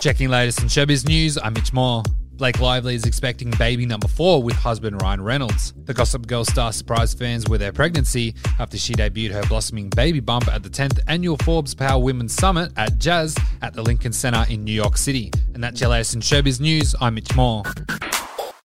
Checking latest in showbiz news, I'm Mitch Moore. Blake Lively is expecting baby number four with husband Ryan Reynolds. The Gossip Girl star surprised fans with her pregnancy after she debuted her blossoming baby bump at the 10th annual Forbes Power Women's Summit at Jazz at the Lincoln Center in New York City. And that's your latest in showbiz news. I'm Mitch Moore.